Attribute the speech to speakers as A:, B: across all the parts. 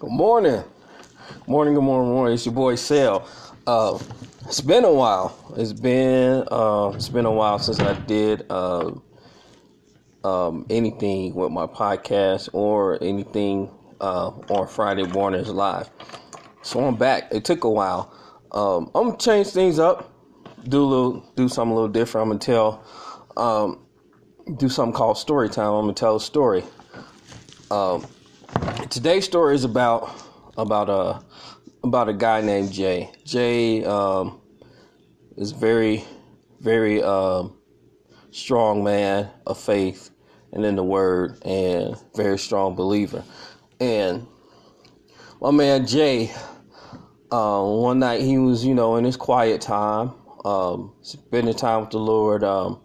A: Good morning. Morning, good morning, morning. It's your boy Sal. Uh, it's been a while. It's been uh, it's been a while since I did uh, um, anything with my podcast or anything uh, on Friday mornings live. So I'm back. It took a while. Um, I'm gonna change things up, do a little, do something a little different. I'm gonna tell, um, do something called story time. I'm gonna tell a story. Um, today's story is about about a about a guy named Jay. Jay um, is very very um, strong man of faith and in the word and very strong believer. And my man Jay, uh, one night he was you know in his quiet time, um, spending time with the Lord, um,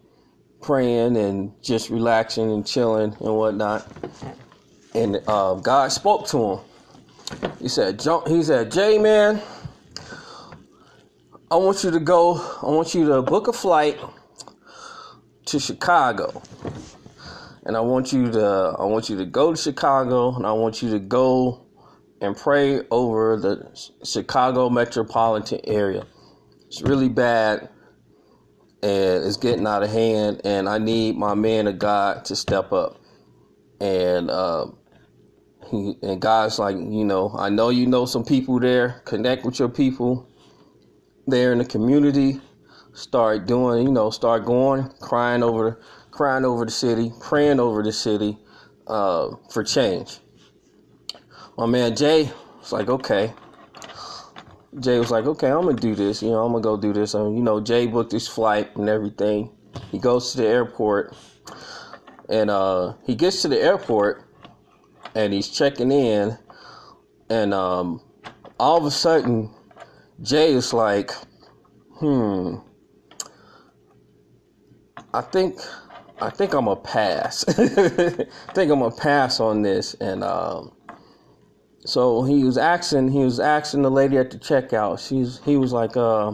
A: praying and just relaxing and chilling and whatnot and uh, God spoke to him. He said, "He said, Jay, man, I want you to go. I want you to book a flight to Chicago, and I want you to. I want you to go to Chicago, and I want you to go and pray over the Chicago metropolitan area. It's really bad." And it's getting out of hand, and I need my man of God to step up and uh, he, and God's like, you know, I know you know some people there. Connect with your people there in the community. Start doing, you know, start going, crying over, crying over the city, praying over the city uh, for change. My man Jay was like, okay. Jay was like, okay, I'm gonna do this. You know, I'm gonna go do this. And you know, Jay booked his flight and everything. He goes to the airport, and uh, he gets to the airport and he's checking in, and um, all of a sudden, Jay is like, "Hmm, I think." I think I'm a pass. I think I'm a pass on this, and um, so he was asking. He was asking the lady at the checkout. She's. He was like, uh,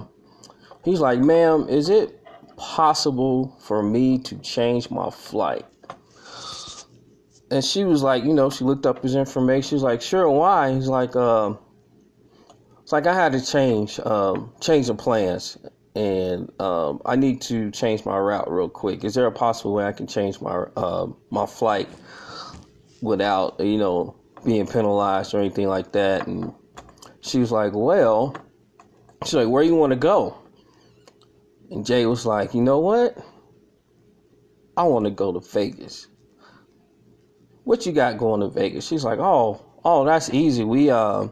A: he's like, "Ma'am, is it possible for me to change my flight?" And she was like, you know, she looked up his information. She's like, sure, why? He's like, um, it's like I had to change, um, change the plans, and um, I need to change my route real quick. Is there a possible way I can change my uh, my flight without, you know, being penalized or anything like that? And she was like, well, she's like, where you want to go? And Jay was like, you know what? I want to go to Vegas what you got going to Vegas? She's like, oh, oh, that's easy. We uh,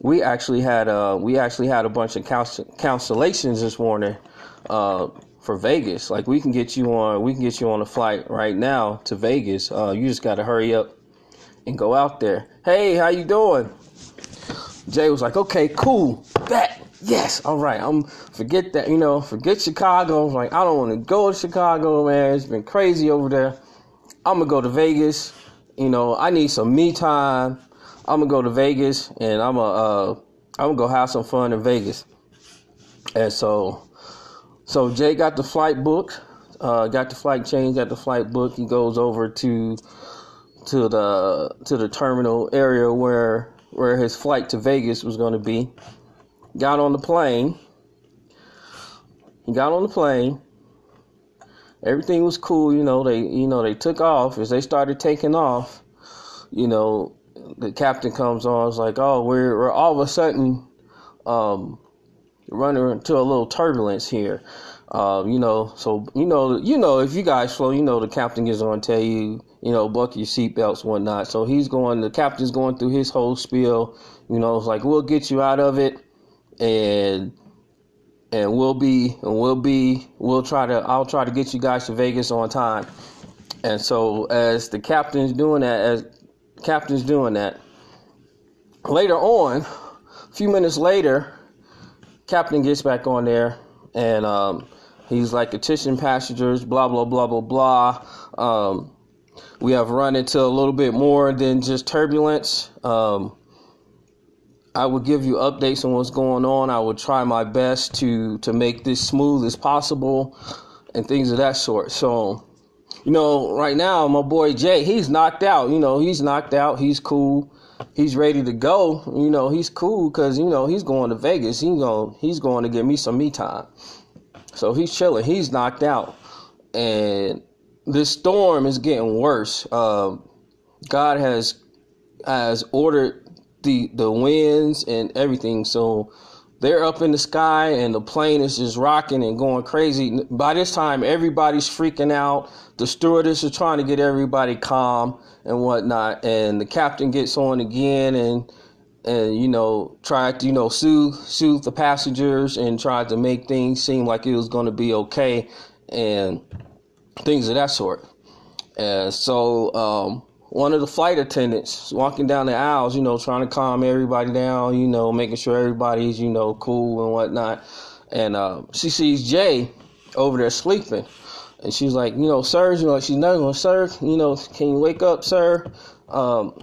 A: we actually had uh, we actually had a bunch of cancellations this morning uh, for Vegas. Like we can get you on, we can get you on a flight right now to Vegas. Uh, you just got to hurry up and go out there. Hey, how you doing? Jay was like, okay, cool, bet. Yes, all right. I'm forget that, you know, forget Chicago. I'm like, I don't want to go to Chicago, man. It's been crazy over there. I'm gonna go to Vegas you know, I need some me time. I'm gonna go to Vegas and I'm gonna uh, I'm gonna go have some fun in Vegas. And so, so Jay got the flight booked, uh, got the flight changed, got the flight booked. He goes over to to the to the terminal area where where his flight to Vegas was to be. Got on the plane. He got on the plane everything was cool. You know, they you know they took off. As they started taking off, you know, the captain comes on. It's like, oh, we're, we're all of a sudden um, running into a little turbulence here. Uh, you know, so you know, you know, if you guys flow, you know, the captain is going to tell you, you know, buckle your seatbelts, whatnot. So he's going, the captain's going through his whole spiel. You know, it's like we'll get you out of it, and and we'll be and we'll be we'll try to I'll try to get you guys to Vegas on time. And so as the captain's doing that, as captain's doing that, later on, a few minutes later, captain gets back on there and um, he's like attention passengers, blah blah blah blah blah. Um, we have run into a little bit more than just turbulence. Um, I will give you updates on what's going on. I will try my best to to make this smooth as possible and things of that sort. So you know, right now my boy Jay, he's knocked out. You know, he's knocked out. He's cool. He's ready to go. You know, he's cool because you know he's going to Vegas. He going he's going to give me some me time. So he's chilling. He's knocked out, and this storm is getting worse. Uh, God has has ordered the the winds and everything. So they're up in the sky and the plane is just rocking and going crazy. By this time, everybody's freaking out. The stewardess is trying to get everybody calm and whatnot. And the captain gets on again and and you know tried to you know soothe soothe the passengers and tried to make things seem like it was going to be okay and things of that sort. And so um, one of the flight attendants walking down the aisles, you know, trying to calm everybody down, you know, making sure everybody's, you know, cool and whatnot. And uh, she sees Jay over there sleeping. And she's like, you know, sir, you know, she's nothing, sir, you know, can you wake up, sir? Um,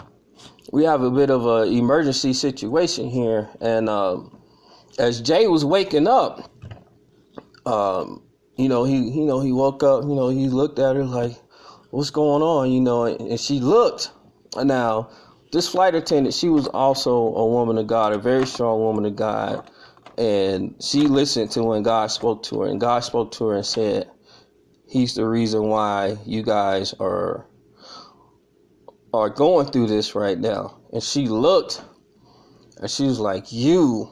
A: we have a bit of an emergency situation here. And um, as Jay was waking up, um, you know, he, you know, he woke up, you know, he looked at her like, what's going on, you know, and she looked. Now, this flight attendant, she was also a woman of God, a very strong woman of God, and she listened to when God spoke to her, and God spoke to her and said, "He's the reason why you guys are are going through this right now." And she looked, and she was like, "You."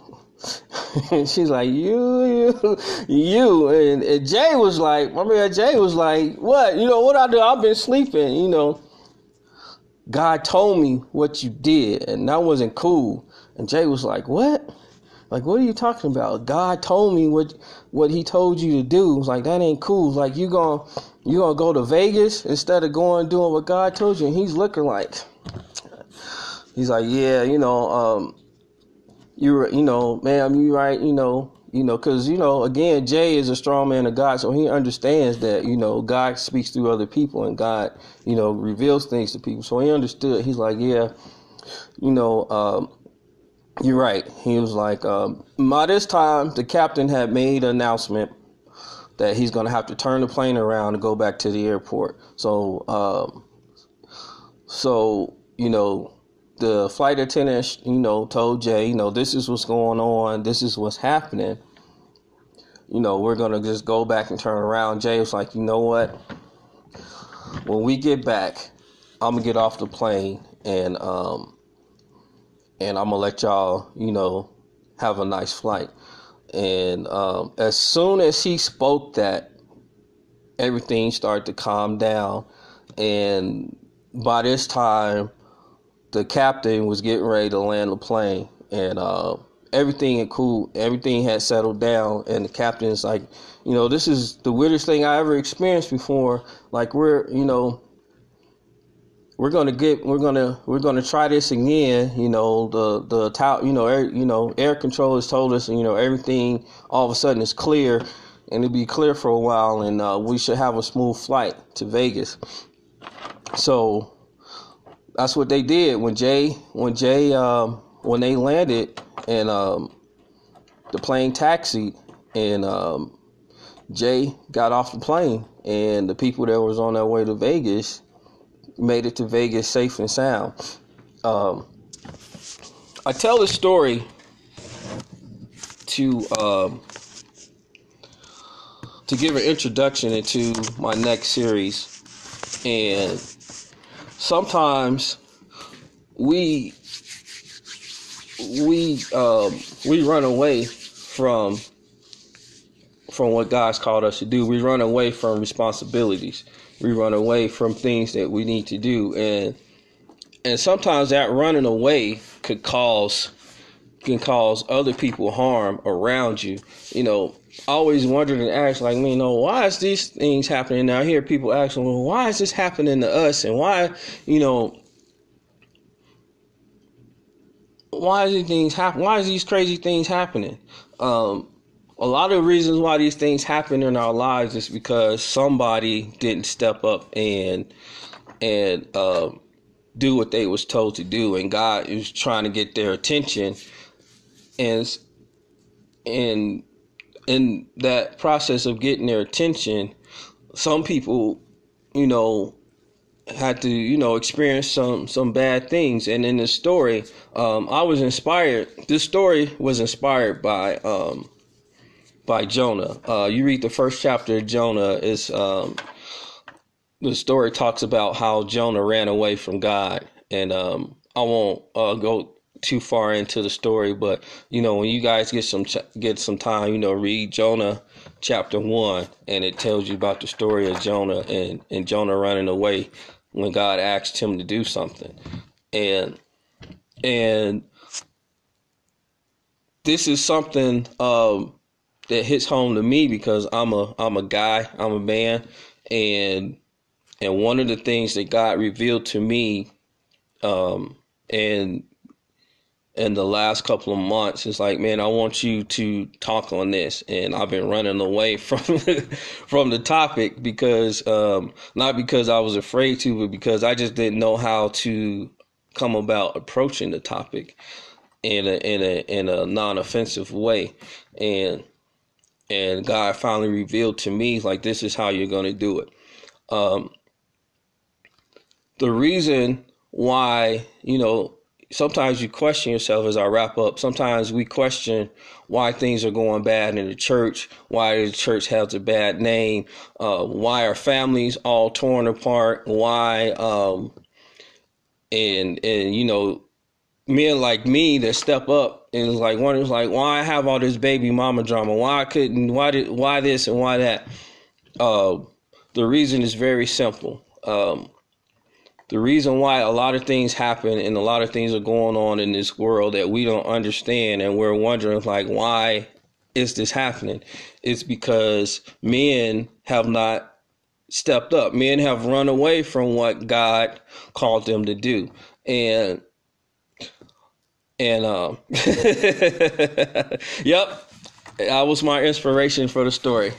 A: And she's like, you, you, you. And, and, Jay was like, my man Jay was like, what? You know, what I do? I've been sleeping, you know. God told me what you did, and that wasn't cool. And Jay was like, what? Like, what are you talking about? God told me what what he told you to do. Like, that ain't cool. Like, you going you gonna go to Vegas instead of going doing what God told you? And he's looking like, he's like, yeah, you know, um, you you know, ma'am, you right, you know, you know, because you know, again, Jay is a strong man of God, so he understands that you know God speaks through other people, and God, you know, reveals things to people. So he understood. He's like, yeah, you know, um, you're right. He was like, um, by this time, the captain had made an announcement that he's going to have to turn the plane around and go back to the airport. So, um, so you know the flight attendant, you know, told Jay, you know, this is what's going on, this is what's happening. You know, we're gonna just go back and turn around. Jay was like, you know what? When we get back, I'm gonna get off the plane and um and I'm gonna let y'all, you know, have a nice flight. And um, as soon as he spoke that, everything started to calm down. And by this time, the captain was getting ready to land the plane, and uh, everything had cool. Everything had settled down, and the captain's like, you know, this is the weirdest thing I ever experienced before. Like we're, you know, we're gonna get, we're gonna, we're gonna try this again. You know, the the tout, you know, air, you know, air control has told us, you know, everything all of a sudden is clear, and it'll be clear for a while, and uh, we should have a smooth flight to Vegas. So that's what they did when Jay when Jay um, when they landed and um, the plane taxied and um, Jay got off the plane and the people that was on their way to Vegas made it to Vegas safe and sound. Um, I tell this story to um, to give an introduction into my next series and sometimes we we um, we run away from from what God's called us to do. We run away from responsibilities. We run away from things that we need to do, and and sometimes that running away could cause can cause other people harm around you. You know, always wondering and asked, like, you know, why is these things happening? Now I hear people asking, well, why is this happening to us? And why, you know, why is these things happen? Why is these crazy things happening? Um, a lot of reasons why these things happen in our lives is because somebody didn't step up and and uh, do what they was told to do, and God is trying to get their attention, and and in that process of getting their attention, some people, you know, had to you know experience some some bad things. And in this story um, i was inspired this story was inspired by um, by jonah. Uh, you read the first chapter of jonah is um, the story talks about how jonah ran away from god. And um, i won't uh, go too far into the story but you know when you guys get some get some time you know read jonah chapter 1 and it tells you about the story of jonah and and jonah running away when God asked him to do something. And and this is something um, that hits home to me because I'm a I'm a guy, I'm a man, and and one of the things that God revealed to me um, and in the last couple of months is like, man, I want you to talk on this. And I've been running away from from the topic because um, not because I was afraid to, but because I just didn't know how to come about approaching the topic in a in a in a non-offensive way. And and God finally revealed to me like this is how you're going to do it. Um, the reason why, you know, sometimes you question yourself as I wrap up. Sometimes we question why things are going bad in the church, why the church has a bad name, uh, why are families all torn apart, why, um, and and you know, men like me that step up and is like one is like why I have all this baby mama drama, why I couldn't, why did, why this and why that. Uh, the reason is very simple. Um, the reason why a lot of things happen and a lot of things are going on in this world that we don't understand and we're wondering like why is this happening? It's because men have not stepped up. Men have run away from what god called them to do. And and um yep that was my inspiration for the story.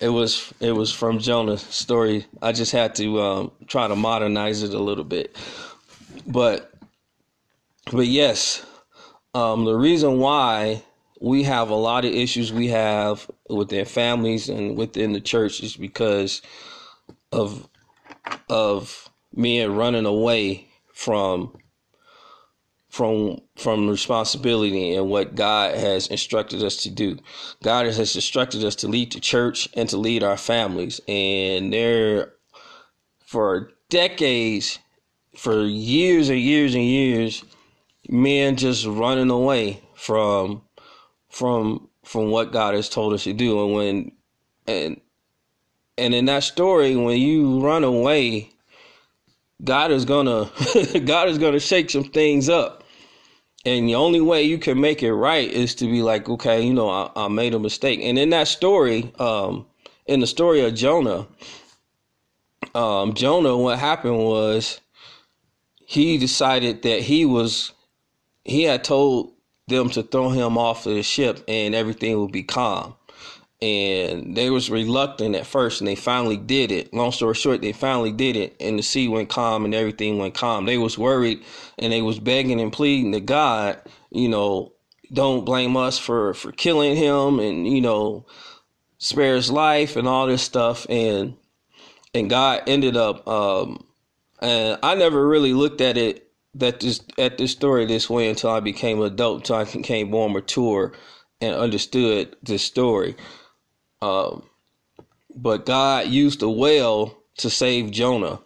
A: It was it was from Jonah's story. I just had to um, try to modernize it a little bit, but but yes, um, the reason why we have a lot of issues we have within families and within the church is because of of men running away from from from responsibility and what God has instructed us to do. God has instructed us to lead the church and to lead our families. And there for decades, for years and years and years, men just running away from from from what God has told us to do. And when and and in that story, when you run away, God is gonna God is gonna shake some things up and the only way you can make it right is to be like, okay, you know, I, I made a mistake. And in that story, um, in the story of Jonah, um, Jonah, what happened was he decided that he was, he had told them to throw him off of the ship and everything would be calm and they was reluctant at first and they finally did it. Long story short they finally did it and the sea went calm and everything went calm. They was worried and they was begging and pleading to god you know don't blame us for for killing him and you know spare his life and all this stuff. And and god ended up um and i never really looked at it that this at this story this way until i became an adult until i became more mature and understood this story um, but God used a whale to save Jonah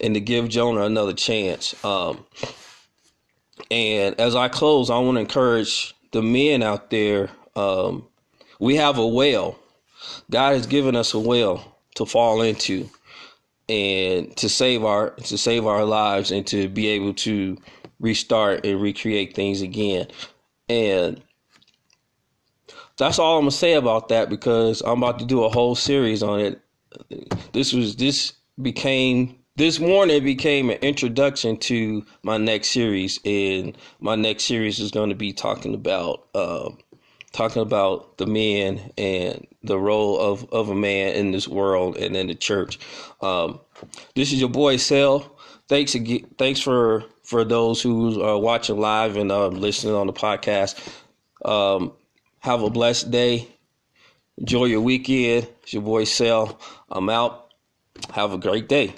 A: and to give Jonah another chance. Um, and as I close, I want to encourage the men out there. Um, we have a whale. God has given us a whale to fall into and to save our to save our lives and to be able to restart and recreate things again. And that's all I'm gonna say about that because I'm about to do a whole series on it. This was this became this morning became an introduction to my next series, and my next series is going to be talking about uh, talking about the men and the role of, of a man in this world and in the church. Um, this is your boy Sel. Thanks again. Thanks for for those who are watching live and uh, listening on the podcast. Um, have a blessed day. Enjoy your weekend. It's your boy Sel. I'm out. Have a great day.